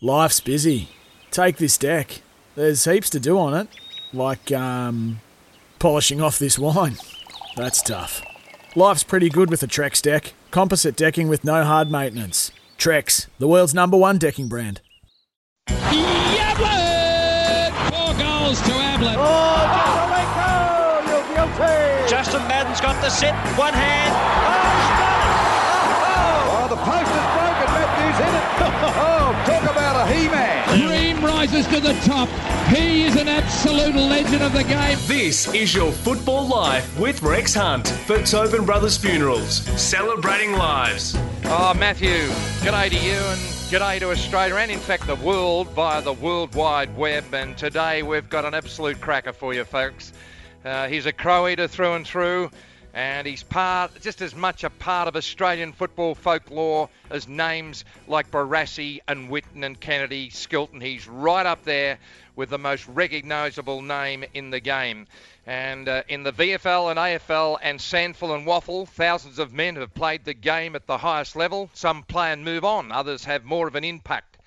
Life's busy. Take this deck. There's heaps to do on it, like um, polishing off this wine. That's tough. Life's pretty good with a Trex deck. Composite decking with no hard maintenance. Trex, the world's number one decking brand. Yablett! Four goals to Ablett. Oh, Jacko, you're guilty. Justin Madden's got the set, one hand. Oh, the post is broken. Matthews hit it. Oh, talk about a he-man. Dream rises to the top. He is an absolute legend of the game. This is your football life with Rex Hunt for Tobin Brothers Funerals, celebrating lives. Oh, Matthew, g'day to you and g'day to Australia and in fact the world via the World Wide Web. And today we've got an absolute cracker for you, folks. Uh, he's a crow eater through and through, and he's part, just as much a part of Australian football folklore as names like Barassi and Whitten and Kennedy, Skilton. He's right up there with the most recognisable name in the game. And uh, in the VFL and AFL and SANFL and WAFL, thousands of men have played the game at the highest level. Some play and move on, others have more of an impact.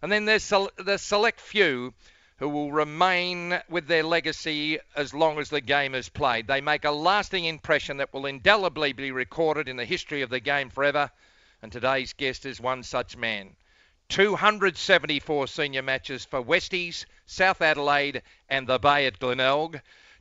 And then there's the select few who will remain with their legacy as long as the game is played. They make a lasting impression that will indelibly be recorded in the history of the game forever. And today's guest is one such man. 274 senior matches for Westies, South Adelaide, and the Bay at Glenelg.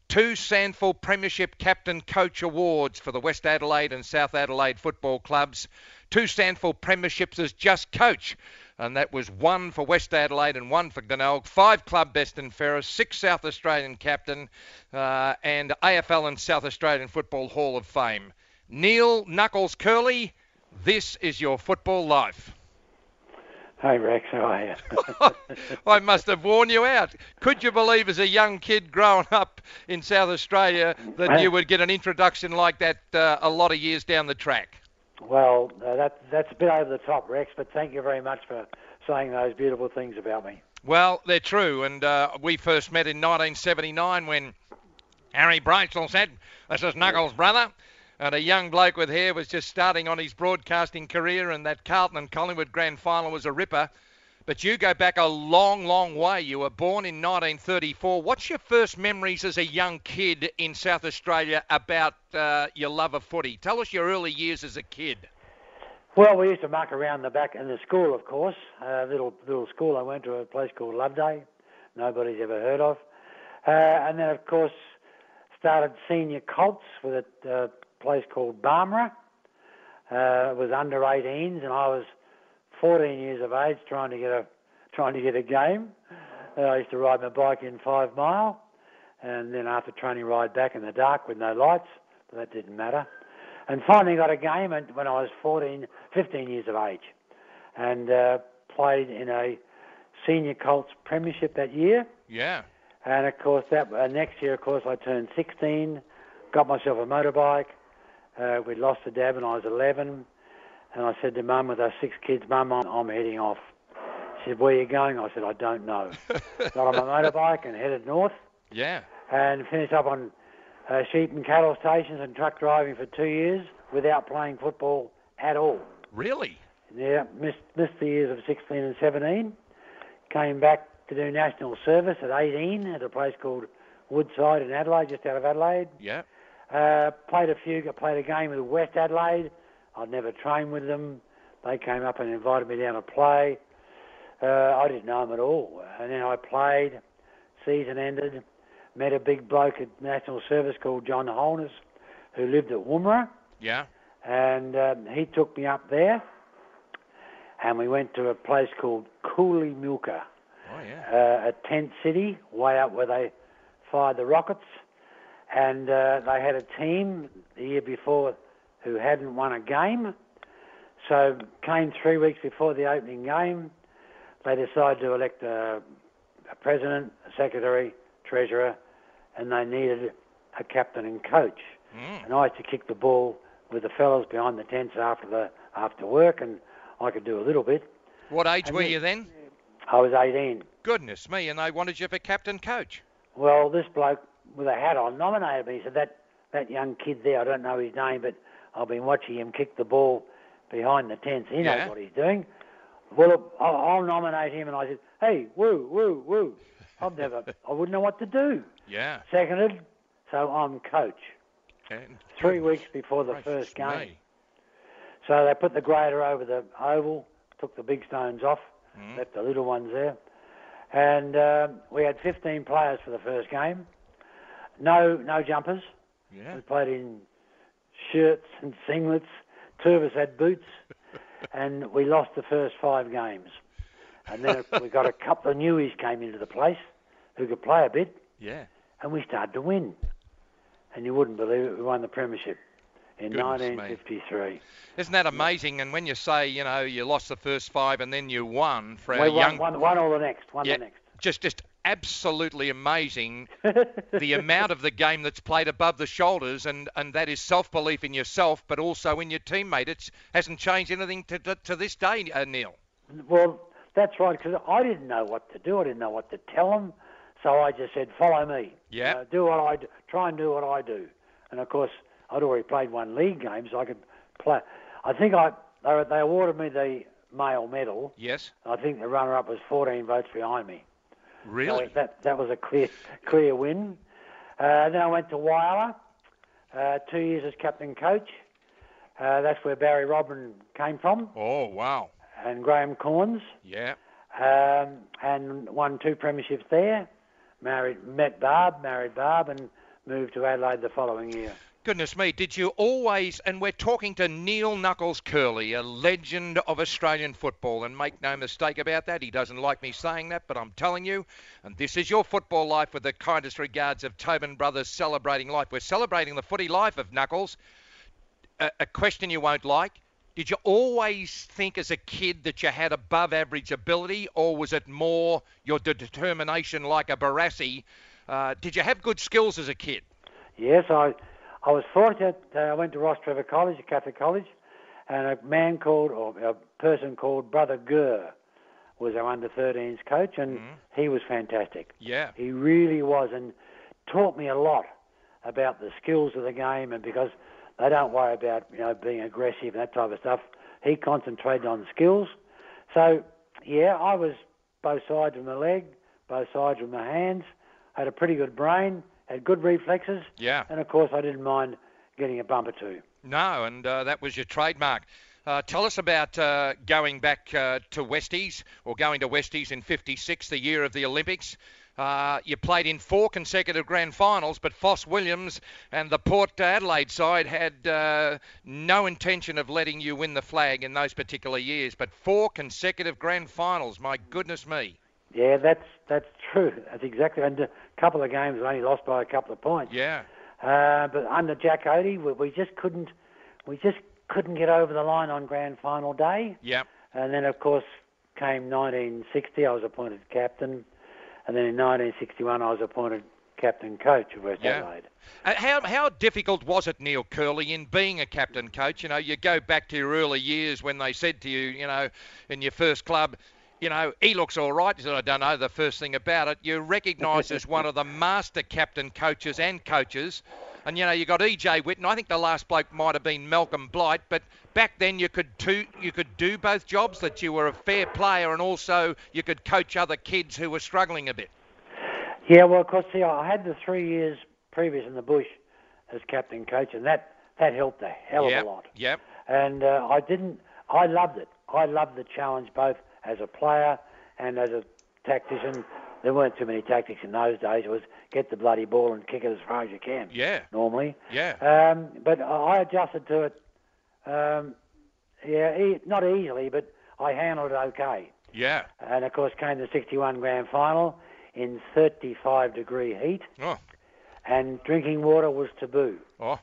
Two SANFL Premiership Captain Coach Awards for the West Adelaide and South Adelaide football clubs. Two SANFL Premierships as just coach, and that was one for West Adelaide and one for Glenelg. Five club best and fairest, six South Australian captain, uh, and AFL and South Australian Football Hall of Fame. Neil Knuckles Kerley, this is your football life. Hey Rex, how are you? I must have worn you out. Could you believe, as a young kid growing up in South Australia, that you would get an introduction like that uh, a lot of years down the track? Well, uh, that that's a bit over the top, Rex, but thank you very much for saying those beautiful things about me. Well, they're true, and uh, we first met in 1979 when Harry Brayshaw said, "This is Knuckles' brother." And a young bloke with hair was just starting on his broadcasting career, and that Carlton and Collingwood grand final was a ripper. But you go back a long, long way. You were born in 1934. What's your first memories as a young kid in South Australia about uh, your love of footy? Tell us your early years as a kid. Well, we used to muck around the back in the school, of course. A little little school I went to, a place called Loveday. Nobody's ever heard of. Uh, and then, of course, started senior Colts with a uh, place called Barmera. Uh, it was under 18s, and I was 14 years of age trying to get a trying to get a game. Uh, I used to ride my bike in five mile, and then after training, ride back in the dark with no lights. But that didn't matter. And finally got a game when I was 14, 15 years of age, and uh, played in a senior Colts premiership that year. Yeah. And of course, that uh, next year, of course, I turned 16, got myself a motorbike. Uh, we lost the dad when I was 11, and I said to Mum, with our six kids, Mum, I'm, I'm heading off. She said, "Where are you going?" I said, "I don't know." got on my motorbike and headed north, Yeah. and finished up on uh, sheep and cattle stations and truck driving for two years without playing football at all. Really? Yeah, missed missed the years of 16 and 17. Came back to do national service at 18 at a place called Woodside in Adelaide, just out of Adelaide. Yeah. Uh, played a few, played a game with West Adelaide. I'd never trained with them. They came up and invited me down to play. Uh, I didn't know them at all. And then I played. Season ended. Met a big bloke at national service called John Holness, who lived at Woomera Yeah. and um, he took me up there, and we went to a place called Koolymilka, Oh yeah. uh, a tent city way up where they fired the rockets, and uh, they had a team the year before who hadn't won a game, so came three weeks before the opening game. they decided to elect a, a president, a secretary, treasurer, and they needed a captain and coach. Mm. And I had to kick the ball with the fellas behind the tents after the after work, and I could do a little bit. What age And were you then? I was 18. Goodness me, and they wanted you for captain coach. Well, this bloke with a hat on nominated me. He said that that young kid there, I don't know his name, but I've been watching him kick the ball behind the tents. He Yeah. knows what he's doing. Well, I'll, I'll nominate him, and I said, "Hey, woo, woo, woo." I've never, I wouldn't know what to do. Yeah. Seconded, so I'm coach. And Three weeks before the first game. me. So they put the grader over the oval, took the big stones off, Mm. left the little ones there, and um, we had 15 players for the first game. No, no jumpers. Yeah. We played in shirts and singlets. Two of us had boots, and we lost the first five games. And then we got a couple of newies came into the place who could play a bit, Yeah. and we started to win. And you wouldn't believe it, we won the premiership in Goodness me. 1953. Isn't that amazing? And when you say, you know, you lost the first five and then you won for We our won, young, won, won all the next, won yeah, the next. just just absolutely amazing the amount of the game that's played above the shoulders, and and that is self belief in yourself, but also in your teammate. It hasn't changed anything to to, to this day, uh, Neil. Well, that's right, because I didn't know what to do. I didn't know what to tell them. So I just said, follow me. Yeah. Uh, do what I do. Try and do what I do. And of course, I'd already played one league game, so I could play. I think I they, they awarded me the male medal. Yes. I think the runner-up was 14 votes behind me. Really? So that that was a clear clear win. Uh, then I went to Whyalla, uh, two years as captain coach. Uh, that's where Barrie Robran came from, Oh wow. and Graham Cornes, Yeah. um, and won two premierships there. Married, met Barb, married Barb, and moved to Adelaide the following year. Goodness me, did you always, and we're talking to Neil Knuckles Kerley, a legend of Australian football, and make no mistake about that, he doesn't like me saying that, but I'm telling you, and this is your football life with the kindest regards of Tobin Brothers celebrating life. We're celebrating the footy life of Knuckles. A, a question you won't like. Did you always think as a kid that you had above average ability, or was it more your de- determination like a Barassi? Uh, did you have good skills as a kid? Yes, I, I was fortunate. Uh, I went to Rostrevor College, a Catholic college, and a man called, or a person called Brother Gurr was our under 13s coach, and he was fantastic. Yeah. He really was, and taught me a lot about the skills of the game, and because they don't worry about you know being aggressive and that type of stuff, he concentrated on skills. So yeah, I was both sides of my leg, both sides of my hands, had a pretty good brain, had good reflexes, Yeah. and of course I didn't mind getting a bump or two. No, and uh, that was your trademark. Uh, tell us about uh, going back uh, to Westies, or going to Westies in 56, the year of the Olympics. Uh, you played in four consecutive grand finals, but Foss Williams and the Port Adelaide side had uh, no intention of letting you win the flag in those particular years. But four consecutive grand finals, my goodness me. Yeah, that's that's true. That's exactly. And a couple of games we only lost by a couple of points. Yeah. Uh, but under Jack Oatey, we, we just couldn't, we just couldn't get over the line on grand final day. Yeah. And then, of course, came 1960. I was appointed captain, and then in 1961 I was appointed captain coach of West Yeah. Adelaide. Uh, How, how difficult was it, Neil Kerley, in being a captain coach? You know, you go back to your early years when they said to you, you know, in your first club, you know, he looks all right. You said, I don't know the first thing about it. You're recognised as one of the master captain coaches and coaches. And, you know, you got E.J. Whitten. I think the last bloke might have been Malcolm Blight. But back then you could, do, you could do both jobs, that you were a fair player and also you could coach other kids who were struggling a bit. Yeah, well, of course, see, I had the three years previous in the bush as captain coach, and that that helped a hell yep. of a lot. Yep. And uh, I didn't. I loved it. I loved the challenge both as a player and as a tactician. There weren't too many tactics in those days. It was get the bloody ball and kick it as far as you can. Yeah. Normally. Yeah. Um, but I adjusted to it. Um, yeah, e- not easily, but I handled it okay. Yeah. And of course, came the 61 grand final in 35 degree heat, Oh. and drinking water was taboo. Oh.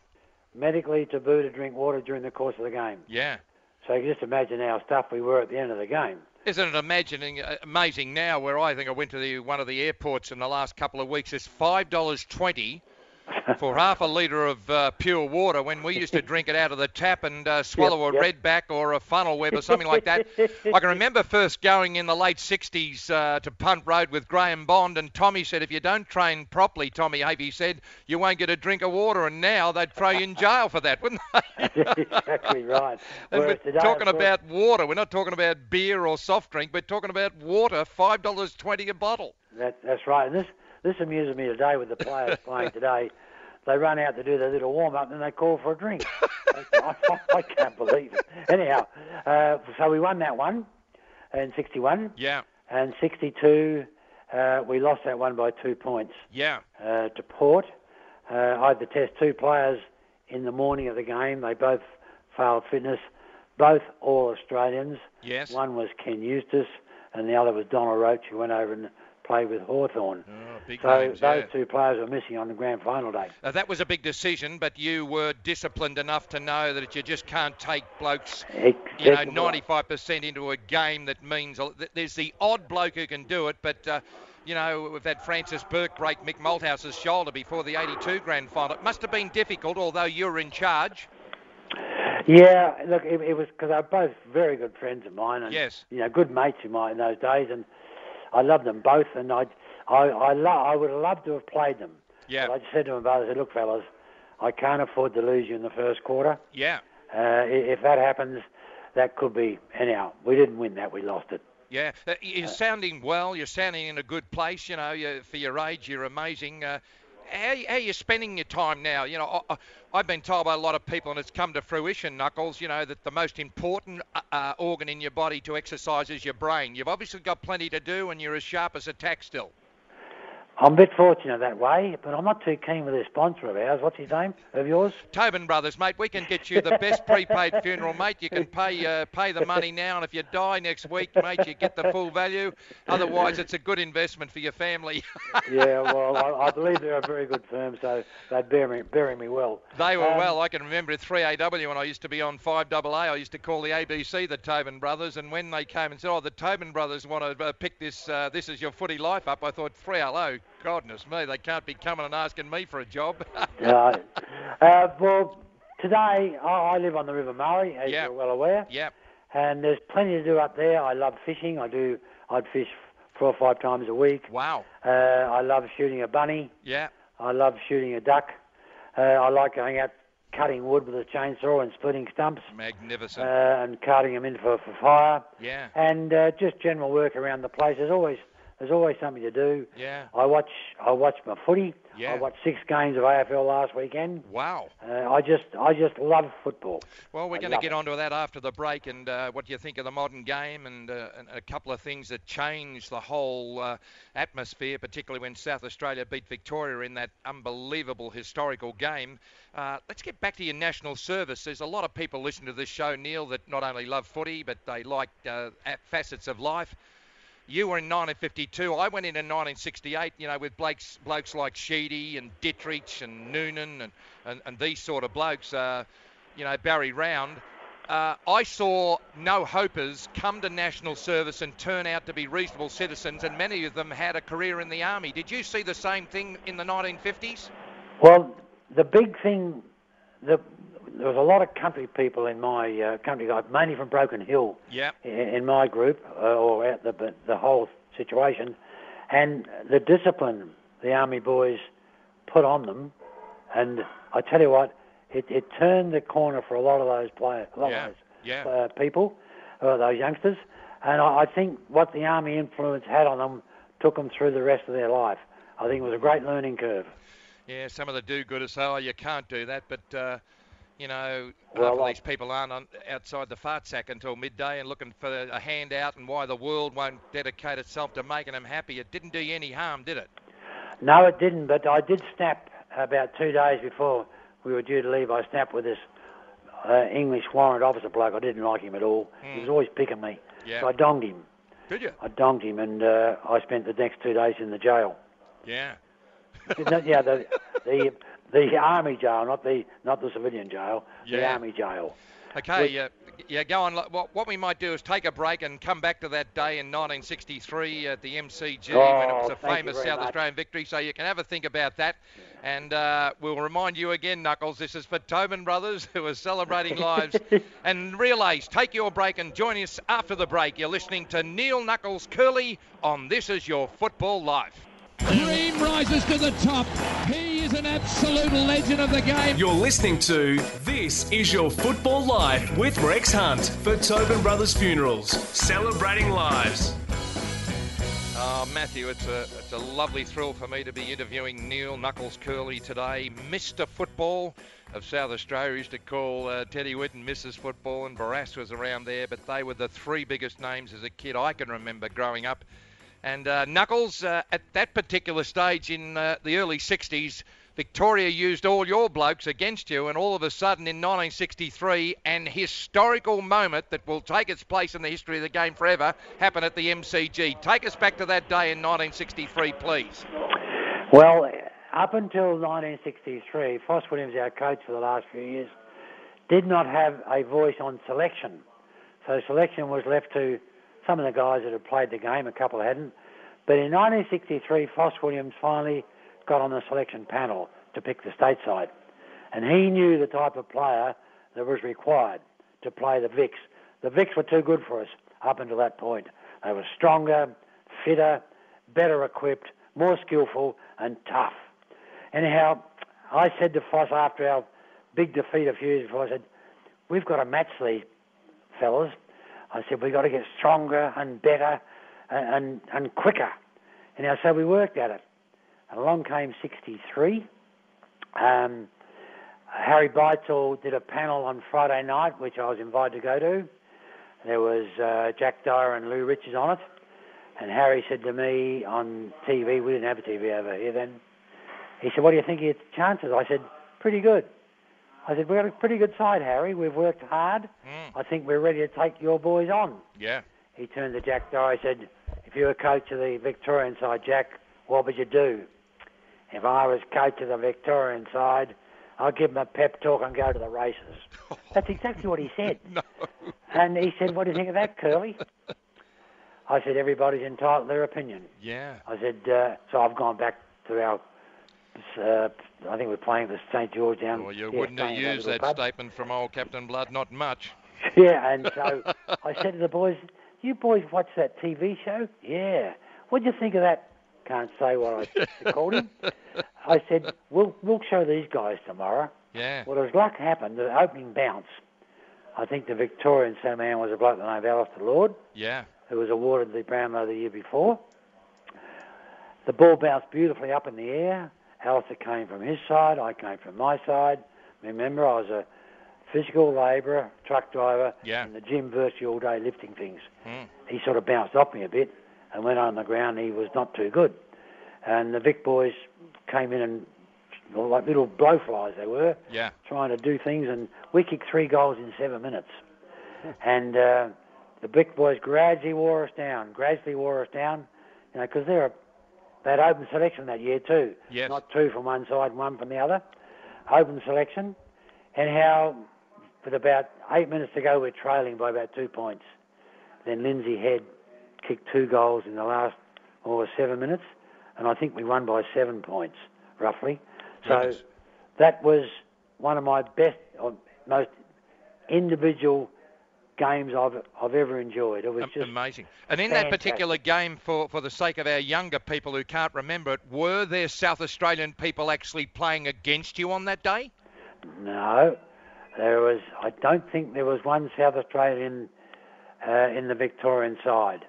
Medically taboo to drink water during the course of the game. Yeah. So you can just imagine how stuffed we were at the end of the game. Isn't it imagining, uh, amazing now where I think I went to the, one of the airports in the last couple of weeks, it's $5.20 for half a litre of uh, pure water when we used to drink it out of the tap and uh, swallow Yep, a yep. redback or a funnel web or something like that. I can remember first going in the late 60s uh, to Punt Road with Graham Bond, and Tommy said, if you don't train properly, Tommy Hafey said, you won't get a drink of water, and now they'd throw you in jail for that, wouldn't they? exactly right. We're today, talking about water. We're not talking about beer or soft drink. We're talking about water, five dollars twenty a bottle. That, that's right. And this this amuses me today with the players playing today. They run out to do their little warm up and they call for a drink. I, I, can't believe it. Anyhow, uh, so we won that one in 61 Yeah, and 62. Uh, we lost that one by two points yeah, uh, to Port. Uh, I had to test two players in the morning of the game. They both failed fitness. Both all Australians. yes. One was Ken Eustace, and the other was Donald Roach, who went over and played with Hawthorn. Oh, so names, those yeah. two players were missing on the grand final day. Uh, that was a big decision, but you were disciplined enough to know that you just can't take blokes, you know, 95% into a game that means there's the odd bloke who can do it, but. Uh, you know, we've had Francis Bourke break Mick Malthouse's shoulder before the 82 grand final. It must have been difficult, although you were in charge. Yeah, look, it, it was because they're both very good friends of mine, and Yes. you know, good mates of mine in those days, and I loved them both, and I, I, I, lo- I would have loved to have played them. Yeah. But I just said to my brother, I said, look, fellas, I can't afford to lose you in the first quarter. Yeah. Uh, if that happens, that could be. Anyhow, we didn't win that; we lost it. Yeah, uh, you're sounding well. You're sounding in a good place. You know, for your age, you're amazing. Uh, how, how are you spending your time now? You know, I- I've been told by a lot of people, and it's come to fruition, Knuckles. You know that the most important uh, uh, organ in your body to exercise is your brain. You've obviously got plenty to do, and you're as sharp as a tack still. I'm a bit fortunate that way, but I'm not too keen with this sponsor of ours. What's his name? Of yours? Tobin Brothers, mate, we can get you the best prepaid funeral, mate. You can pay uh, pay the money now, and if you die next week, mate, you get the full value. Otherwise, it's a good investment for your family. yeah, well, I, I believe they're a very good firm, so they'd bury me, bury me well. They were Um, well. I can remember at 3AW when I used to be on 5AA. I used to call the ABC the Tobin Brothers, and when they came and said, "Oh, the Tobin Brothers want to uh, pick this, uh, this is your footy life up," I thought, "Free hello, goodness me, they can't be coming and asking me for a job." Uh, uh, well, today I, I live on the River Murray, as Yeah. you're well aware, yeah, and there's plenty to do up there. I love fishing. I do. I'd fish four or five times a week. wow, Uh, I love shooting a bunny. yeah, I love shooting a duck. Uh, I like going out cutting wood with a chainsaw and splitting stumps uh, magnificent. and carting them in for, for fire. yeah, And uh, just general work around the place. There's always there's always something to do. yeah, I watch I watch my footy. Yeah. I watched six games of AFL last weekend. wow. Uh, I just I just love football. Well, we're going to get it. onto that after the break and uh, what do you think of the modern game and, uh, and a couple of things that changed the whole uh, atmosphere, particularly when South Australia beat Victoria in that unbelievable historical game. Uh, let's get back to your national service. There's a lot of people listening to this show, Neil, that not only love footy but they like uh, facets of life. You were in 1952. I went in in 1968, you know, with blokes, like Sheedy and Dittrich and Noonan and, and, and these sort of blokes, uh, you know, Barry Round. Uh, I saw no hopers come to national service and turn out to be reasonable citizens, and many of them had a career in the army. Did you see the same thing in the 1950s? Well, the big thing, the, there was a lot of country people in my uh, country, like mainly from Broken Hill, Yeah. in, in my group, uh, or out the the whole situation, and the discipline the army boys put on them, and I tell you what, it, it turned the corner for a lot of those players, a lot Yeah, of those yeah. uh, people, uh, those youngsters, and I, I think what the army influence had on them took them through the rest of their life. I think it was a great learning curve. Yeah, some of the do-gooders say, oh, you can't do that, but, uh, you know, Well, half of these people aren't on, outside the fart sack until midday and looking for a handout and why the world won't dedicate itself to making them happy. It didn't do you any harm, did it? No, it didn't, but I did snap about two days before we were due to leave. I snapped with this uh, English warrant officer bloke. I didn't like him at all. He was always picking me. Yeah. So I donged him. Did you? I donged him, and uh, I spent the next two days in the jail. Yeah. Yeah, the, the the army jail, not the not the civilian jail. The army jail. Okay, uh, yeah, go on. What, what we might do is take a break and come back to that day in 1963 at the MCG Oh, when it was a famous South much. Australian victory. So you can have a think about that. And uh, we'll remind you again, Knuckles, this is for Tobin Brothers who are celebrating lives. and relays, take your break and join us after the break. You're listening to Neil Knuckles Kerley on This Is Your Football Life. Cream rises to the top. He is an absolute legend of the game. You're listening to This Is Your Football Life with Rex Hunt for Tobin Brothers Funerals, celebrating lives. Oh, Matthew, it's a it's a lovely thrill for me to be interviewing Neil Knuckles Kerley today, Mr. Football of South Australia. Used to call uh, Teddy Whitten Mrs. Football, and Barras was around there, but they were the three biggest names as a kid I can remember growing up. And uh, Knuckles, uh, at that particular stage in uh, the early 60s, Victoria used all your blokes against you, and all of a sudden in 1963, an historical moment that will take its place in the history of the game forever happened at the MCG. Take us back to that day in 1963, please. Well, up until 1963, Foss Williams, our coach for the last few years, did not have a voice on selection. So selection was left to some of the guys that had played the game, a couple hadn't. But in 1963, Foss Williams finally got on the selection panel to pick the stateside. And he knew the type of player that was required to play the Vicks. The Vicks were too good for us up until that point. They were stronger, fitter, better equipped, more skillful, and tough. Anyhow, I said to Foss after our big defeat a few years before, I said, We've got to match these fellas. I said, We've got to get stronger and better and, and, and quicker. Anyhow, so we worked at it. And along came 63. Um, Harry Beitzel did a panel on Friday night, which I was invited to go to. There was uh, Jack Dyer and Lou Richards on it. And Harry said to me on TV, we didn't have a TV over here then. He said, What do you think of your chances? I said, Pretty good. I said, We've got a pretty good side, Harry. We've worked hard. I think we're ready to take your boys on. Yeah. He turned to Jack Dyer. He said, If you were coach of the Victorian side, Jack, what would you do? If I was coach of the Victorian side, I'd give him a pep talk and go to the races. That's exactly what he said. No. And he said, What do you think of that, Curly? I said, Everybody's entitled to their opinion. Yeah. I said, uh, So I've gone back to our. Uh, I think we're playing the St George down. Well, you yeah, wouldn't have used that pub. statement from old Captain Blood, not much. Yeah, and so I said to the boys, "You boys watch that TV show? Yeah. What do you think of that?" Can't say what I called him. I said, "We'll we'll show these guys tomorrow." Yeah. Well, as luck happened, the opening bounce. I think the Victorian centre man was a bloke by the name of Alistair Lord, Yeah. who was awarded the Brownlow the year before. The ball bounced beautifully up in the air. Alistair came from his side, I came from my side. Remember, I was a physical labourer, truck driver, Yeah. in the gym virtually all day lifting things. Mm. He sort of bounced off me a bit and went on the ground. He was not too good. And the Vic boys came in and, like little blowflies they were, Yeah. trying to do things, and we kicked three goals in seven minutes. and uh, the Vic boys gradually wore us down, gradually wore us down, you know, because they're a, they had open selection that year too. Yes. Not two from one side and one from the other. Open selection. And how, with about eight minutes to go, we're trailing by about two points. Then Lindsay Head kicked two goals in the last, or seven minutes, and I think we won by seven points, roughly. So that was one of my best, or most individual games I've I've ever enjoyed. It was just Amazing. And in that particular game, for, for the sake of our younger people who can't remember it, were there South Australian people actually playing against you on that day? no. There was. I don't think there was one South Australian uh, in the Victorian side.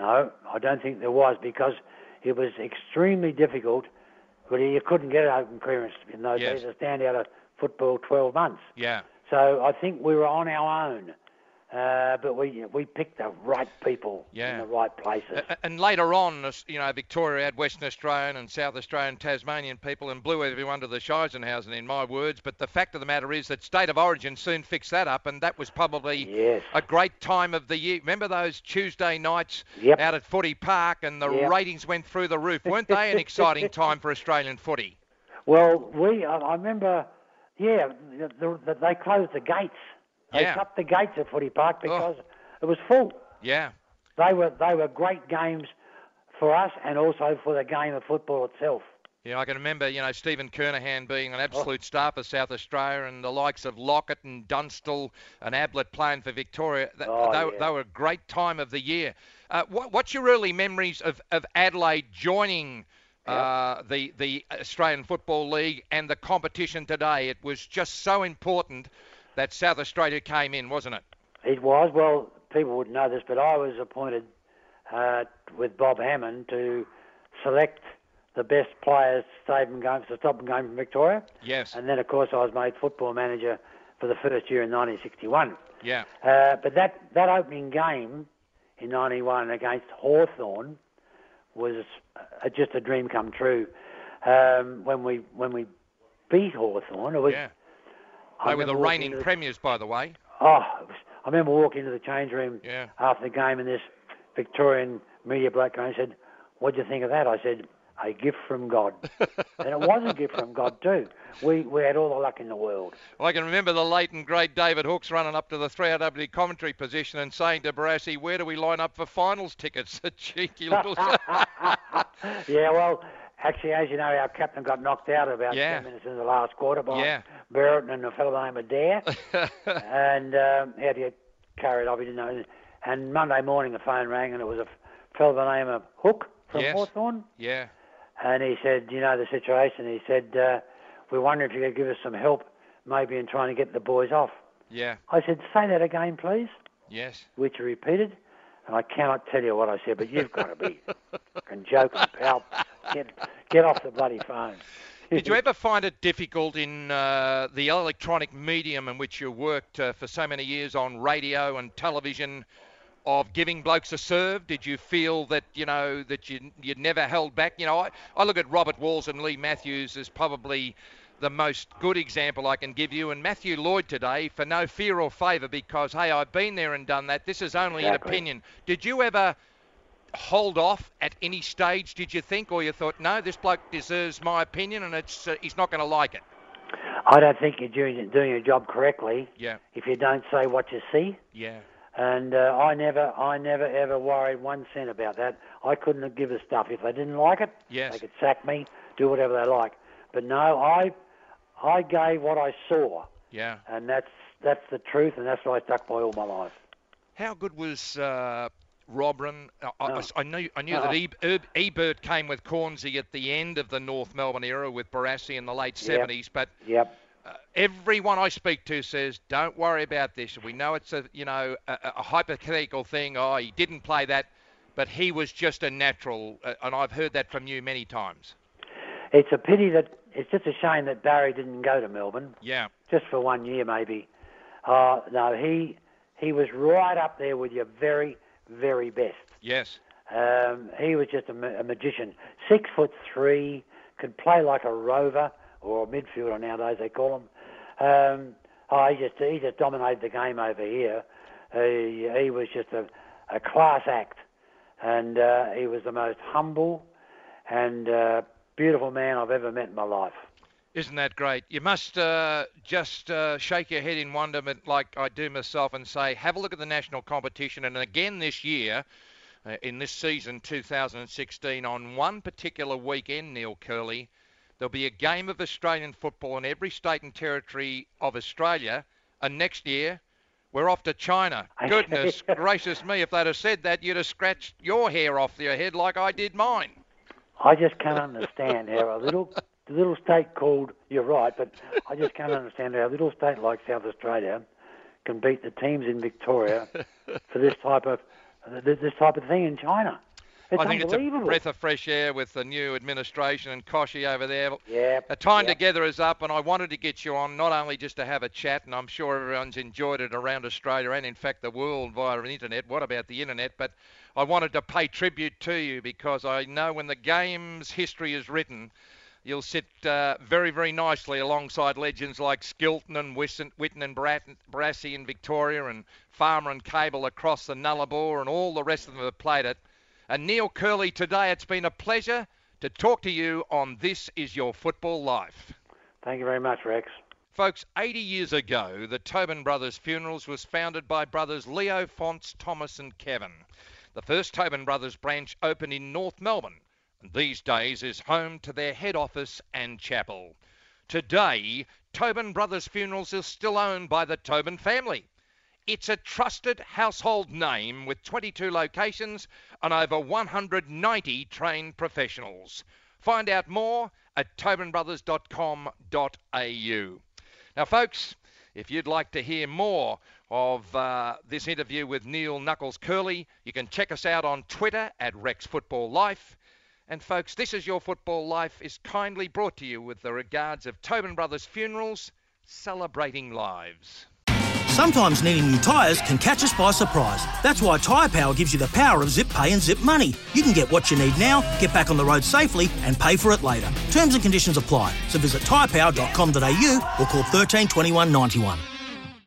No, I don't think there was because it was extremely difficult. But you couldn't get an open clearance in those Yes. days to stand out of football 12 months. Yeah. So I think we were on our own, uh, but we we picked the right people Yeah. in the right places. And later on, you know, Victoria had Western Australian and South Australian, Tasmanian people and blew everyone to the Scheisenhausen, in my words. But the fact of the matter is that State of Origin soon fixed that up, and that was probably Yes. a great time of the year. Remember those Tuesday nights Yep. out at Footy Park, and the Yep. ratings went through the roof, weren't they? An exciting time for Australian footy. Well, we I, I remember, yeah, the, the, they closed the gates They Yeah. shut the gates at Footy Park because it was full. Yeah. They were they were great games for us and also for the game of football itself. Yeah, I can remember, you know, Stephen Kernahan being Oh. an absolute star for South Australia and the likes of Lockett and Dunstall and Ablett playing for Victoria. Th- Oh, they, yeah. they were a great time of the year. Uh, what, what's your early memories of, of Adelaide joining uh, the, the Australian Football League and the competition today? It was just so important that South Australia came in, wasn't it? It was well. People wouldn't know this, but I was appointed uh, with Bob Hammond to select the best players to save and game for the stop and game from Victoria. Yes. And then, of course, I was made football manager for the first year in 1961. Yeah. Uh, but that, that opening game in 91 against Hawthorn was uh, just a dream come true. Um, when we when we beat Hawthorn, it was. Yeah. I They were the reigning the- premiers, by the way. Oh, was, I remember walking into the change room Yeah. after the game, and this Victorian media bloke came and said, "What do you think of that?" I said, "A gift from God," and it was a gift from God too. We we had all the luck in the world. I can remember the late and great David Hookes running up to the 3AW commentary position and saying to Barassi, where do we line up for finals tickets? A cheeky little... Yeah, well, actually, as you know, our captain got knocked out about Yeah. ten minutes in the last quarter by Yeah. Burton and a fellow named the name of Dare, and um, he had to get carried off. He didn't know. And Monday morning, the phone rang, and it was a fellow by the name of Hook from Yes. Hawthorn. yeah. And he said, you know the situation. He said, uh, we wonder if you could give us some help, maybe in trying to get the boys off. Yeah. I said, say that again, please, Yes. which he repeated. And I cannot tell you what I said, but you've got to be fucking joking, pal. Get, get off the bloody phone. Did you ever find it difficult in uh, the electronic medium in which you worked uh, for so many years on radio and television of giving blokes a serve? Did you feel that, you know, that you, you'd never held back? You know, I, I look at Robert Walls and Leigh Matthews as probably the most good example I can give you, and Matthew Lloyd today for no fear or favour because, hey, I've been there and done that. This is only an opinion. Did you ever hold off at any stage, did you think, or you thought, no, this bloke deserves my opinion and it's uh, he's not going to like it? I don't think you're doing, doing your job correctly Yeah, if you don't say what you see. yeah, And uh, I never, I never ever worried one cent about that. I couldn't give a stuff if they didn't like it. Yes. They could sack me, do whatever they like. But no, I, I gave what I saw, yeah. and that's that's the truth, and that's what I stuck by all my life. How good was uh, Robran? I, I- Oh. I knew, I knew Oh. that e- Eb- Ebert came with Cornsey at the end of the North Melbourne era with Barassi in the late Yep. 70s, but Yep. uh, everyone I speak to says, "Don't worry about this. We know it's a you know a, a hypothetical thing. Oh, he didn't play that, but he was just a natural." Uh, and I've heard that from you many times. It's a pity that it's just a shame that Barry didn't go to Melbourne. Yeah, just for one year maybe. Uh, no, he he was right up there with your very very best. yes, Um, he was just a, ma- a magician. Six foot three, could play like a rover or a midfielder nowadays they call him. Um, oh, he just he just dominated the game over here. He, he was just a, a class act, and uh, he was the most humble and uh, beautiful man I've ever met in my life. Isn't that great? You must uh, just uh, shake your head in wonderment, like I do myself, and say, have a look at the national competition. And again this year, uh, in this season 2016, on one particular weekend, Neil Kerley, there'll be a game of Australian football in every state and territory of Australia. And next year, we're off to China. Goodness gracious me, if they'd have said that, you'd have scratched your hair off your head like I did mine. I just can't understand how a little a little state called you're right, but I just can't understand how a little state like South Australia can beat the teams in Victoria for this type of this type of thing in China. It's I think it's a breath of fresh air with the new administration and Kochie over there. yeah. The time yeah. together is up, and I wanted to get you on not only just to have a chat, and I'm sure everyone's enjoyed it around Australia and, in fact, the world via the internet. What about the internet? But I wanted to pay tribute to you because I know when the game's history is written, you'll sit uh, very, very nicely alongside legends like Skilton and Whitten and Brat- Barassi in Victoria and Farmer and Cable across the Nullarbor and all the rest of them have played it. And Neil Kerley, today it's been a pleasure to talk to you on This Is Your Football Life. Thank you very much, Rex. Folks, 80 years ago, the Tobin Brothers Funerals was founded by brothers Leo Fonts, Thomas, and Kevin. The first Tobin Brothers branch opened in North Melbourne these days is home to their head office and chapel. Today, Tobin Brothers Funerals is still owned by the Tobin family. It's a trusted household name with 22 locations and over 190 trained professionals. Find out more at tobinbrothers.com.au. Now, folks, if you'd like to hear more of uh, this interview with Neil Knuckles Kerley, you can check us out on Twitter at Rex Football Life. And folks, this is your football life is kindly brought to you with the regards of Tobin Brothers Funerals, celebrating lives. Sometimes needing new tyres can catch us by surprise. That's why Tyre Power gives you the power of zip pay and zip money. You can get what you need now, get back on the road safely, and pay for it later. Terms and conditions apply. So visit tyrepower.com.au or call 13 21 91.